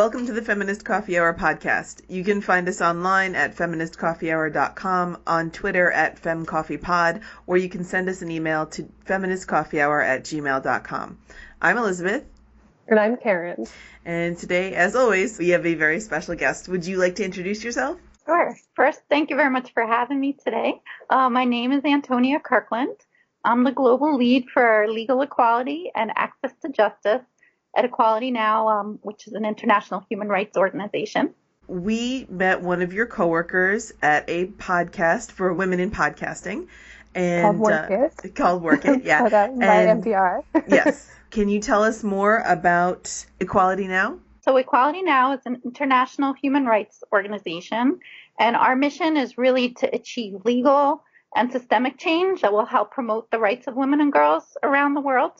Welcome to the Feminist Coffee Hour podcast. You can find us online at feministcoffeehour.com, on Twitter at femcoffeepod, or you can send us an email to feministcoffeehour at gmail.com. I'm Elizabeth. And I'm Karen. And today, as always, we have a very special guest. Would you like to introduce yourself? Sure. First, thank you very much for having me today. Uh, my name is Antonia Kirkland. I'm the global lead for legal equality and access to justice at Equality Now, um, which is an international human rights organization. We met one of your coworkers at a podcast for women in podcasting. And, called Work uh, It. Called Work It, yeah. and, NPR. yes. Can you tell us more about Equality Now? So, Equality Now is an international human rights organization, and our mission is really to achieve legal and systemic change that will help promote the rights of women and girls around the world.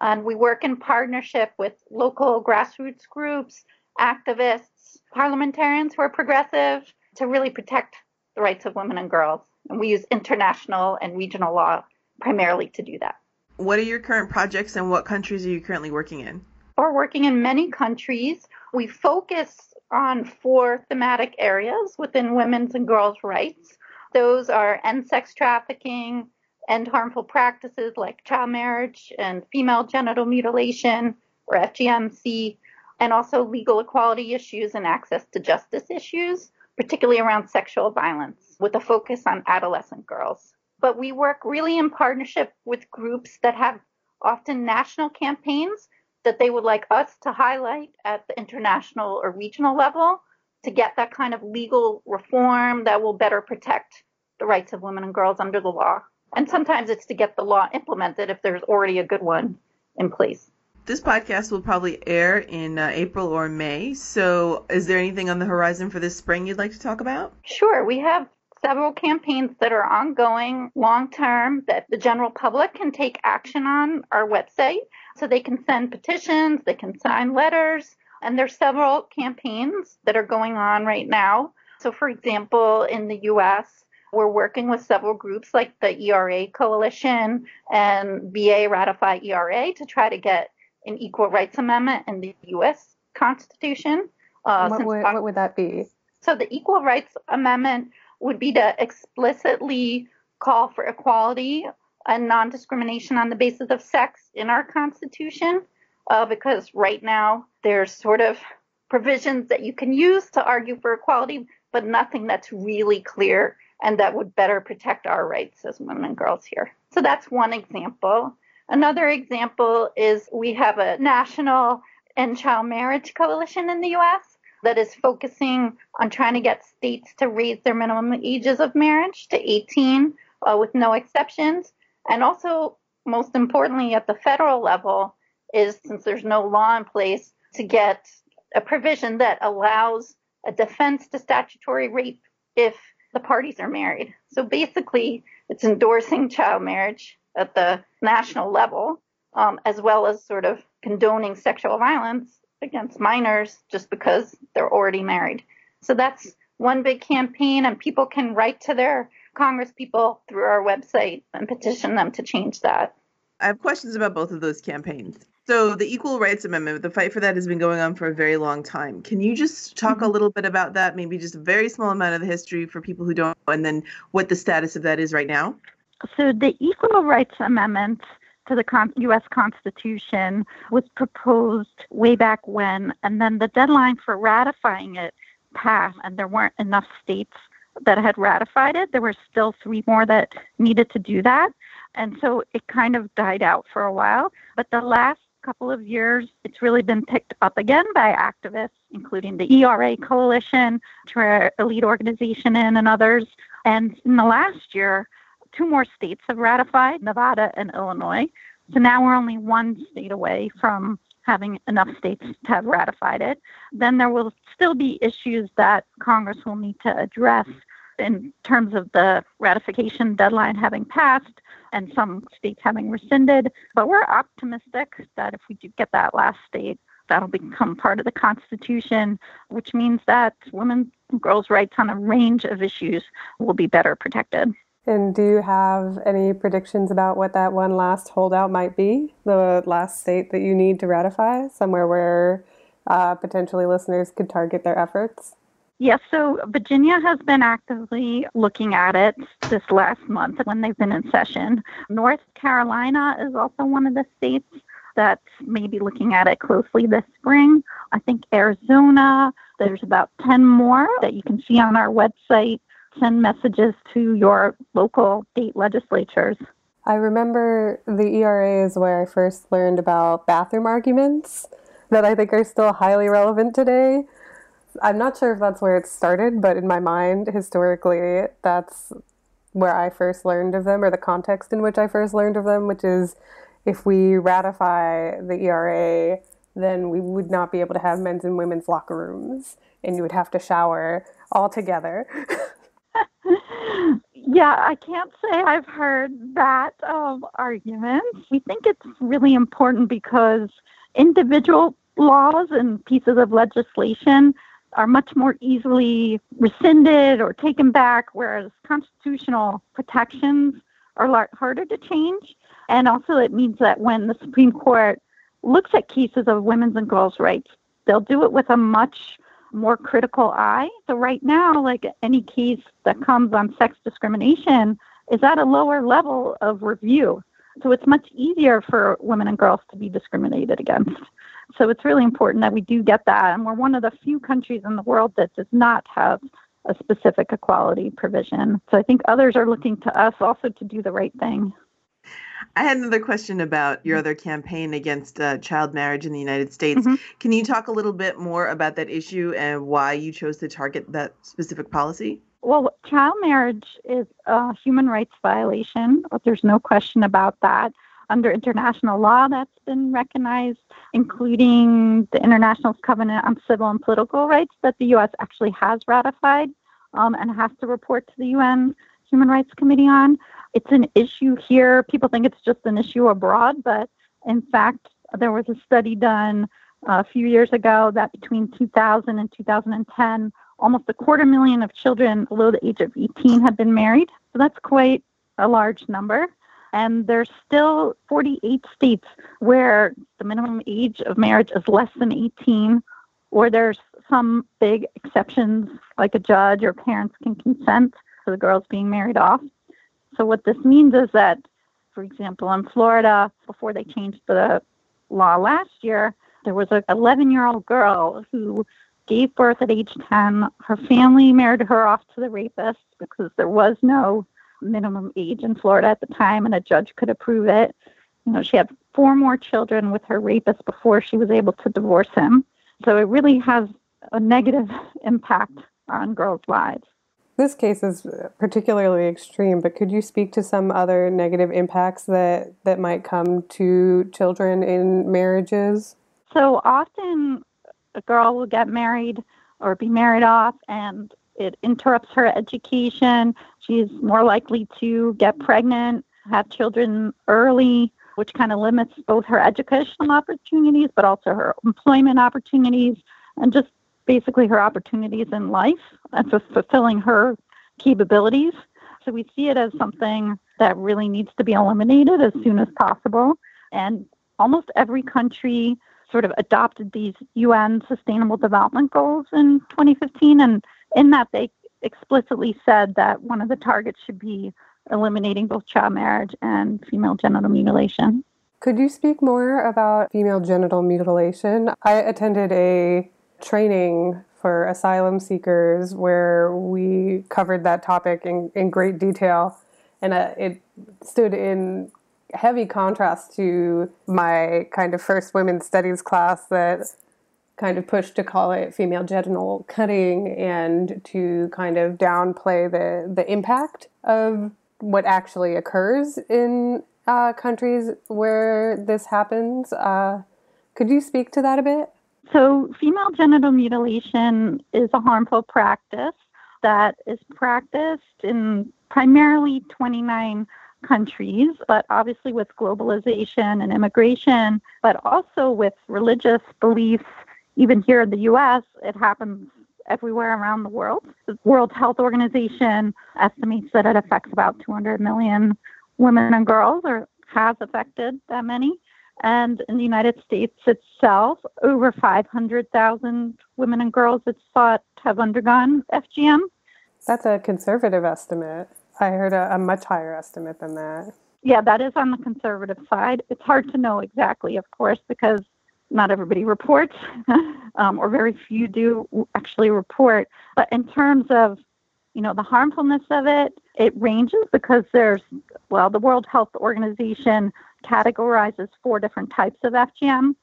And we work in partnership with local grassroots groups, activists, parliamentarians who are progressive to really protect the rights of women and girls. And we use international and regional law primarily to do that. What are your current projects and what countries are you currently working in? We're working in many countries. We focus on four thematic areas within women's and girls' rights. Those are end sex trafficking, end harmful practices like child marriage and female genital mutilation or FGMC, and also legal equality issues and access to justice issues, particularly around sexual violence, with a focus on adolescent girls. But we work really in partnership with groups that have often national campaigns that they would like us to highlight at the international or regional level to get that kind of legal reform that will better protect the rights of women and girls under the law. And sometimes it's to get the law implemented if there's already a good one in place. This podcast will probably air in uh, April or May. So, is there anything on the horizon for this spring you'd like to talk about? Sure. We have several campaigns that are ongoing long term that the general public can take action on our website. So, they can send petitions, they can sign letters, and there's several campaigns that are going on right now. So, for example, in the US, we're working with several groups like the ERA Coalition and VA Ratify ERA to try to get an equal rights amendment in the U.S. Constitution. Uh, what, would, what would that be? So the equal rights amendment would be to explicitly call for equality and non-discrimination on the basis of sex in our Constitution, uh, because right now there's sort of provisions that you can use to argue for equality, but nothing that's really clear and that would better protect our rights as women and girls here. So that's one example. Another example is we have a national end child marriage coalition in the US that is focusing on trying to get states to raise their minimum ages of marriage to 18 uh, with no exceptions. And also, most importantly, at the federal level, is since there's no law in place, to get a provision that allows a defense to statutory rape if the parties are married. So basically, it's endorsing child marriage at the national level, um, as well as sort of condoning sexual violence against minors just because they're already married. So that's one big campaign, and people can write to their congresspeople through our website and petition them to change that. I have questions about both of those campaigns. So the Equal Rights Amendment, the fight for that has been going on for a very long time. Can you just talk mm-hmm. a little bit about that? Maybe just a very small amount of the history for people who don't, and then what the status of that is right now. So the Equal Rights Amendment to the Con- U.S. Constitution was proposed way back when, and then the deadline for ratifying it passed, and there weren't enough states that had ratified it. There were still three more that needed to do that. And so it kind of died out for a while. But the last couple of years, it's really been picked up again by activists, including the ERA Coalition, elite organization and others. And in the last year, two more states have ratified, Nevada and Illinois. So now we're only one state away from having enough states to have ratified it. Then there will still be issues that Congress will need to address in terms of the ratification deadline having passed and some states having rescinded. But we're optimistic that if we do get that last state, that'll become part of the Constitution, which means that women girls' rights on a range of issues will be better protected. And do you have any predictions about what that one last holdout might be? The last state that you need to ratify? Somewhere where uh, potentially listeners could target their efforts? Yes, so Virginia has been actively looking at it this last month when they've been in session. North Carolina is also one of the states that's maybe looking at it closely this spring. I think Arizona, there's about 10 more that you can see on our website. Send messages to your local state legislatures. I remember the ERA is where I first learned about bathroom arguments that I think are still highly relevant today. I'm not sure if that's where it started, but in my mind, historically, that's where I first learned of them or the context in which I first learned of them, which is if we ratify the ERA, then we would not be able to have men's and women's locker rooms and you would have to shower all together. yeah, I can't say I've heard that um, argument. We think it's really important because individual laws and pieces of legislation are much more easily rescinded or taken back, whereas constitutional protections are lot harder to change. And also, it means that when the Supreme Court looks at cases of women's and girls' rights, they'll do it with a much more critical eye. So, right now, like any case that comes on sex discrimination is at a lower level of review. So, it's much easier for women and girls to be discriminated against. So it's really important that we do get that. And we're one of the few countries in the world that does not have a specific equality provision. So I think others are looking to us also to do the right thing. I had another question about your other campaign against uh, child marriage in the United States. Mm-hmm. Can you talk a little bit more about that issue and why you chose to target that specific policy? Well, child marriage is a human rights violation. There's no question about that under international law that's been recognized, including the International Covenant on Civil and Political Rights that the U.S. actually has ratified um, and has to report to the UN Human Rights Committee on. It's an issue here. People think it's just an issue abroad, but in fact, there was a study done uh, a few years ago that between 2000 and 2010, almost a quarter million of children below the age of 18 have been married. So that's quite a large number. And there's still 48 states where the minimum age of marriage is less than 18, or there's some big exceptions, like a judge or parents can consent to the girls being married off. So, what this means is that, for example, in Florida, before they changed the law last year, there was an 11 year old girl who gave birth at age 10. Her family married her off to the rapist because there was no minimum age in Florida at the time, and a judge could approve it. You know, she had four more children with her rapist before she was able to divorce him. So it really has a negative impact on girls' lives. This case is particularly extreme, but could you speak to some other negative impacts that, that might come to children in marriages? So often a girl will get married or be married off, and it interrupts her education. She's more likely to get pregnant, have children early, which kind of limits both her educational opportunities, but also her employment opportunities, and just basically her opportunities in life and for fulfilling her capabilities. So we see it as something that really needs to be eliminated as soon as possible. And almost every country sort of adopted these UN Sustainable Development Goals in 2015, and in that they explicitly said that one of the targets should be eliminating both child marriage and female genital mutilation. Could you speak more about female genital mutilation? I attended a training for asylum seekers where we covered that topic in, in great detail, and uh, it stood in heavy contrast to my kind of first women's studies class that kind of pushed to call it female genital cutting and to kind of downplay the the impact of what actually occurs in uh, countries where this happens. Uh, could you speak to that a bit? So, female genital mutilation is a harmful practice that is practiced in primarily 29 countries, but obviously with globalization and immigration, but also with religious beliefs even here in the US, it happens everywhere around the world. The World Health Organization estimates that it affects about 200 million women and girls, or has affected that many. And in the United States itself, over 500,000 women and girls it's thought have undergone FGM. That's a conservative estimate. I heard a, a much higher estimate than that. Yeah, that is on the conservative side. It's hard to know exactly, of course, because not everybody reports, um, or very few do actually report. But in terms of, you know, the harmfulness of it, it ranges because there's, well, the World Health Organization categorizes four different types of FGM.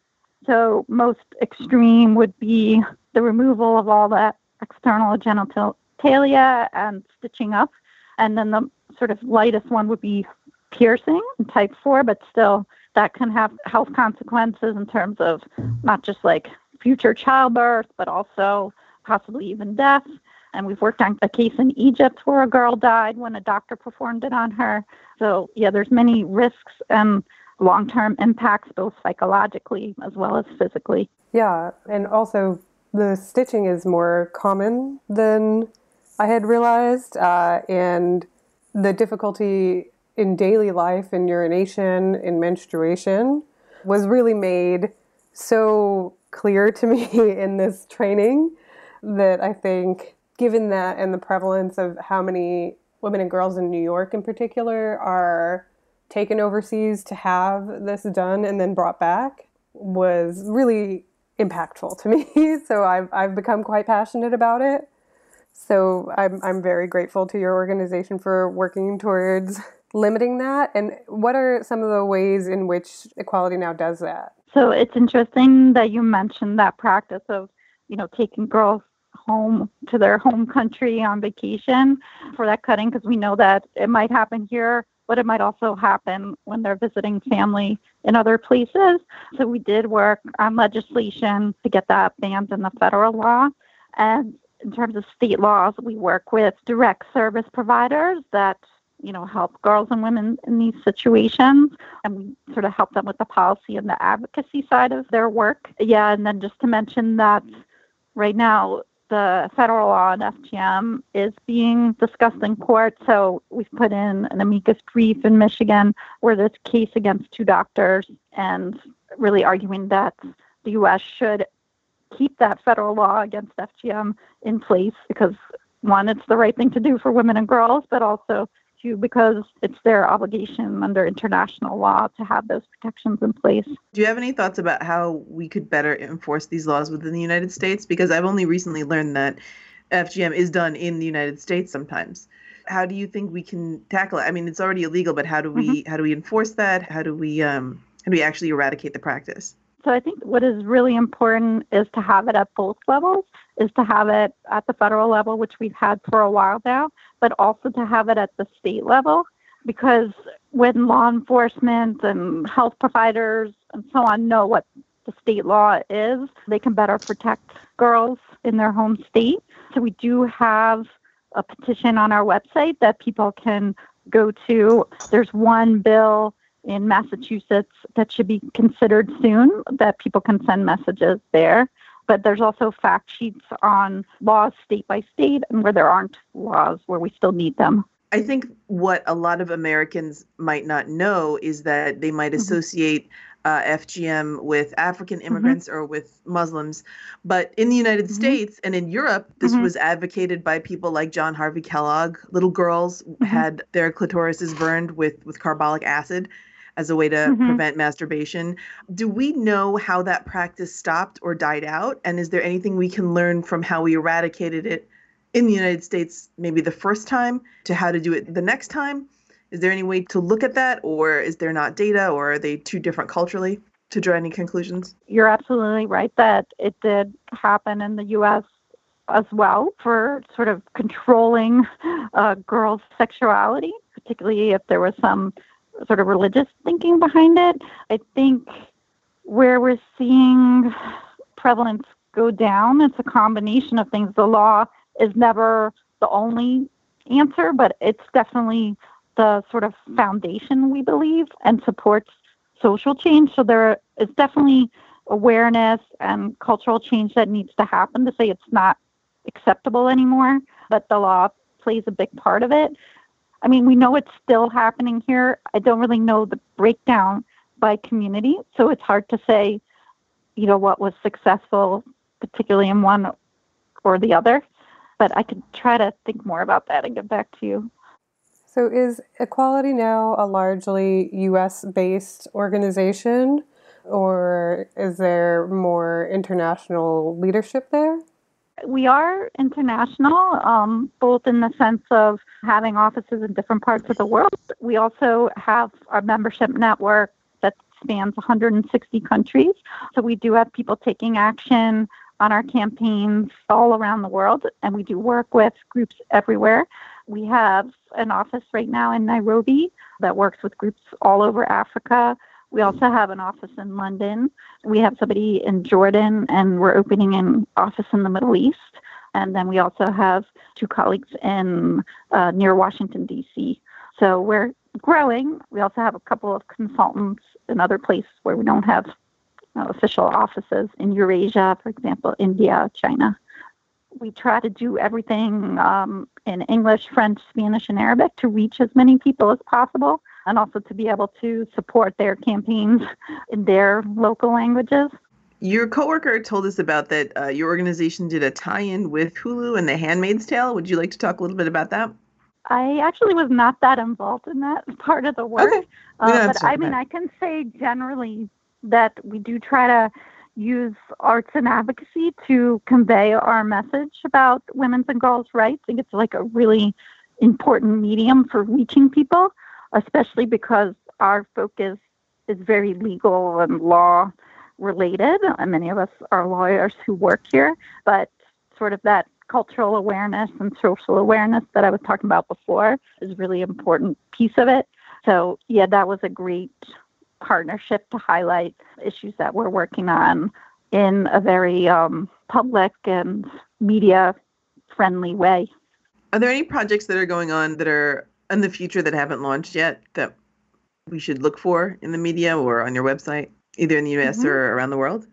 So most extreme would be the removal of all the external genitalia and stitching up. And then the sort of lightest one would be piercing, type 4, but still that can have health consequences in terms of not just like future childbirth, but also possibly even death. And we've worked on a case in Egypt where a girl died when a doctor performed it on her. So yeah, there's many risks and long-term impacts, both psychologically as well as physically. Yeah, and also the stitching is more common than I had realized, uh, and the difficulty in daily life, in urination, in menstruation, was really made so clear to me in this training that I think, given that and the prevalence of how many women and girls in New York in particular are taken overseas to have this done and then brought back, was really impactful to me. so I've, I've become quite passionate about it. So I'm, I'm very grateful to your organization for working towards limiting that? And what are some of the ways in which Equality Now does that? So it's interesting that you mentioned that practice of, you know, taking girls home to their home country on vacation for that cutting because we know that it might happen here, but it might also happen when they're visiting family in other places. So we did work on legislation to get that banned in the federal law. And in terms of state laws, we work with direct service providers that you know, help girls and women in these situations. And we sort of help them with the policy and the advocacy side of their work. Yeah, and then just to mention that right now, the federal law on FGM is being discussed in court. So we've put in an amicus brief in Michigan where a case against two doctors and really arguing that the U.S. should keep that federal law against FGM in place because one, it's the right thing to do for women and girls, but also to because it's their obligation under international law to have those protections in place. Do you have any thoughts about how we could better enforce these laws within the United States? Because I've only recently learned that FGM is done in the United States sometimes. How do you think we can tackle it? I mean, it's already illegal, but how do we mm-hmm. how do we enforce that? How do we um, how do we actually eradicate the practice? So I think what is really important is to have it at both levels, is to have it at the federal level, which we've had for a while now, but also to have it at the state level. Because when law enforcement and health providers and so on know what the state law is, they can better protect girls in their home state. So we do have a petition on our website that people can go to. There's one bill in Massachusetts that should be considered soon that people can send messages there. But there's also fact sheets on laws state by state and where there aren't laws where we still need them. I think what a lot of Americans might not know is that they might mm-hmm. associate uh, FGM with African mm-hmm. immigrants mm-hmm. or with Muslims. But in the United mm-hmm. States and in Europe, this mm-hmm. was advocated by people like John Harvey Kellogg. Little girls mm-hmm. had their clitorises burned with, with carbolic acid as a way to mm-hmm. prevent masturbation. Do we know how that practice stopped or died out? And is there anything we can learn from how we eradicated it in the United States, maybe the first time, to how to do it the next time? Is there any way to look at that, or is there not data, or are they too different culturally to draw any conclusions? You're absolutely right that it did happen in the U.S. as well for sort of controlling uh, girls' sexuality, particularly if there was some sort of religious thinking behind it. I think where we're seeing prevalence go down, it's a combination of things. The law is never the only answer, but it's definitely the sort of foundation we believe and supports social change. So there is definitely awareness and cultural change that needs to happen to say it's not acceptable anymore, but the law plays a big part of it. I mean, we know it's still happening here. I don't really know the breakdown by community. So it's hard to say, you know, what was successful, particularly in one or the other. But I could try to think more about that and get back to you. So, is Equality Now a largely US based organization, or is there more international leadership there? We are international, um, both in the sense of having offices in different parts of the world. We also have our membership network that spans 160 countries. So we do have people taking action on our campaigns all around the world, and we do work with groups everywhere. We have an office right now in Nairobi that works with groups all over Africa. We also have an office in London. We have somebody in Jordan, and we're opening an office in the Middle East. And then we also have two colleagues in uh, near Washington D.C. So we're growing. We also have a couple of consultants in other places where we don't have uh, official offices in Eurasia, for example, India, China. We try to do everything um, in English, French, Spanish, and Arabic to reach as many people as possible and also to be able to support their campaigns in their local languages. Your coworker told us about that uh, your organization did a tie-in with Hulu and The Handmaid's Tale. Would you like to talk a little bit about that? I actually was not that involved in that part of the work, okay. uh, but I mean, that. I can say generally that we do try to use arts and advocacy to convey our message about women's and girls' rights. I think it's like a really important medium for reaching people especially because our focus is very legal and law related. And many of us are lawyers who work here, but sort of that cultural awareness and social awareness that I was talking about before is really important piece of it. So yeah, that was a great partnership to highlight issues that we're working on in a very um, public and media friendly way. Are there any projects that are going on that are in the future that haven't launched yet that we should look for in the media or on your website, either in the US mm-hmm. or around the world?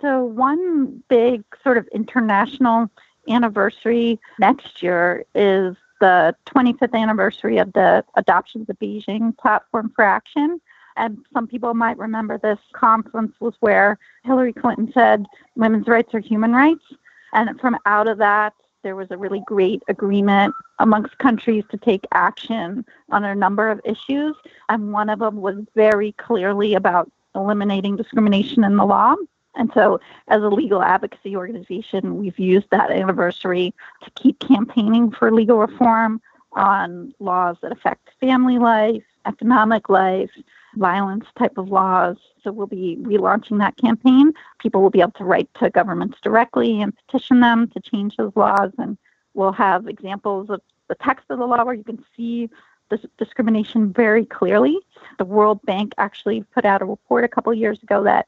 So, one big sort of international anniversary next year is the 25th anniversary of the adoption of the Beijing Platform for Action. And some people might remember this conference was where Hillary Clinton said women's rights are human rights. And from out of that, there was a really great agreement amongst countries to take action on a number of issues. And one of them was very clearly about eliminating discrimination in the law. And so, as a legal advocacy organization, we've used that anniversary to keep campaigning for legal reform on laws that affect family life, economic life, violence type of laws. So we'll be relaunching that campaign. People will be able to write to governments directly and petition them to change those laws. And we'll have examples of the text of the law where you can see this discrimination very clearly. The World Bank actually put out a report a couple of years ago that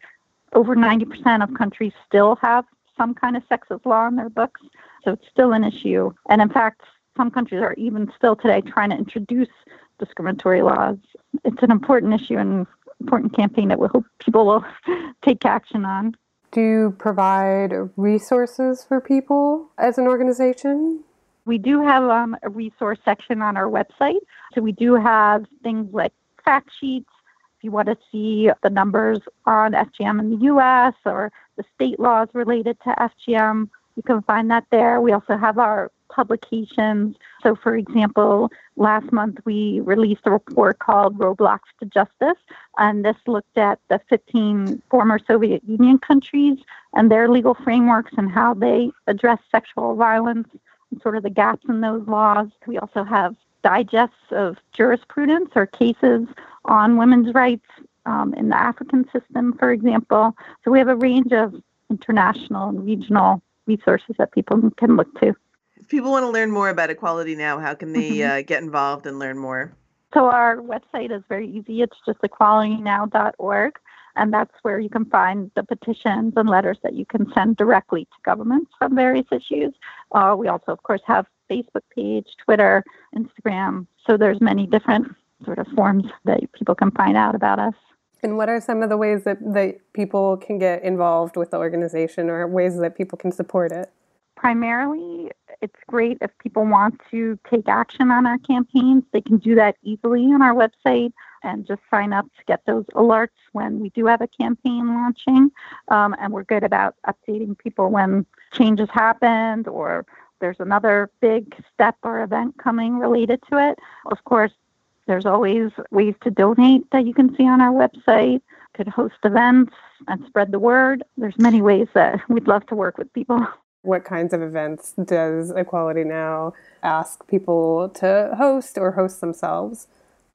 over 90% of countries still have some kind of sexist law in their books. So it's still an issue. And in fact, some countries are even still today trying to introduce discriminatory laws. It's an important issue and important campaign that we hope people will take action on. Do you provide resources for people as an organization? We do have um, a resource section on our website. So we do have things like fact sheets. If you want to see the numbers on FGM in the US or the state laws related to FGM, you can find that there. We also have our publications. So, for example, last month we released a report called Roadblocks to Justice, and this looked at the 15 former Soviet Union countries and their legal frameworks and how they address sexual violence and sort of the gaps in those laws. We also have digests of jurisprudence or cases on women's rights um, in the African system, for example. So, we have a range of international and regional resources that people can look to people want to learn more about equality now, how can they mm-hmm. uh, get involved and learn more? So our website is very easy. It's just equalitynow.org, and that's where you can find the petitions and letters that you can send directly to governments on various issues. Uh, we also, of course, have Facebook page, Twitter, Instagram. So there's many different sort of forms that people can find out about us. And what are some of the ways that, that people can get involved with the organization or ways that people can support it? Primarily, it's great if people want to take action on our campaigns. They can do that easily on our website. and just sign up to get those alerts when we do have a campaign launching. Um, and we're good about updating people when changes happened or there's another big step or event coming related to it. Of course, there's always ways to donate that you can see on our website. Could host events and spread the word. There's many ways that we'd love to work with people. What kinds of events does Equality Now ask people to host or host themselves?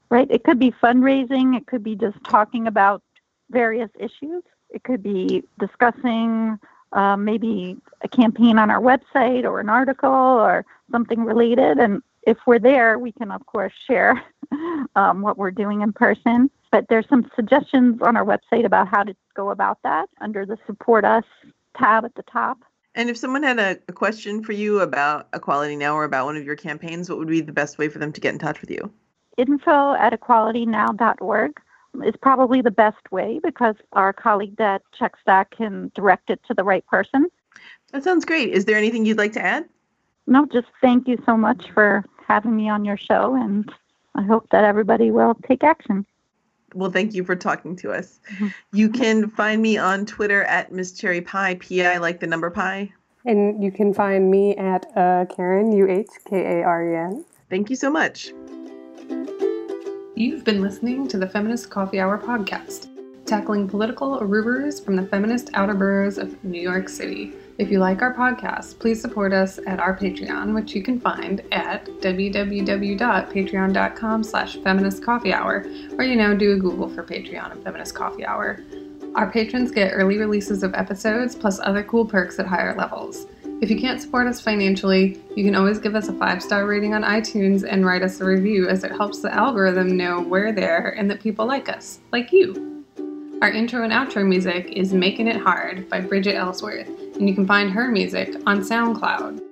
Right. It could be fundraising. It could be just talking about various issues. It could be discussing uh, maybe a campaign on our website or an article or something related. And if we're there, we can, of course, share um, what we're doing in person. But there's some suggestions on our website about how to go about that under the Support Us tab at the top. And if someone had a, a, question for you about Equality Now or about one of your campaigns, what would be the best way for them to get in touch with you? Info at equalitynow.org is probably the best way because our colleague that checks that can direct it to the right person. That sounds great. Is there anything you'd like to add? No, just thank you so much for having me on your show, and I hope that everybody will take action. Well, thank you for talking to us. Mm-hmm. You can find me on Twitter at Miss Cherry Pie, P I like the number pi. And you can find me at uh, Karen, U H K A R E N. Thank you so much. You've been listening to the Feminist Coffee Hour podcast, tackling political arubers from the feminist outer boroughs of New York City. If you like our podcast, please support us at our Patreon, which you can find at www.patreon.com slash feminist coffee hour, or, you know, do a Google for Patreon and Feminist Coffee Hour. Our patrons get early releases of episodes, plus other cool perks at higher levels. If you can't support us financially, you can always give us a five star rating on iTunes and write us a review, as it helps the algorithm know we're there and that people like us, like you. Our intro and outro music is Making It Hard by Bridget Ellsworth, and you can find her music on SoundCloud.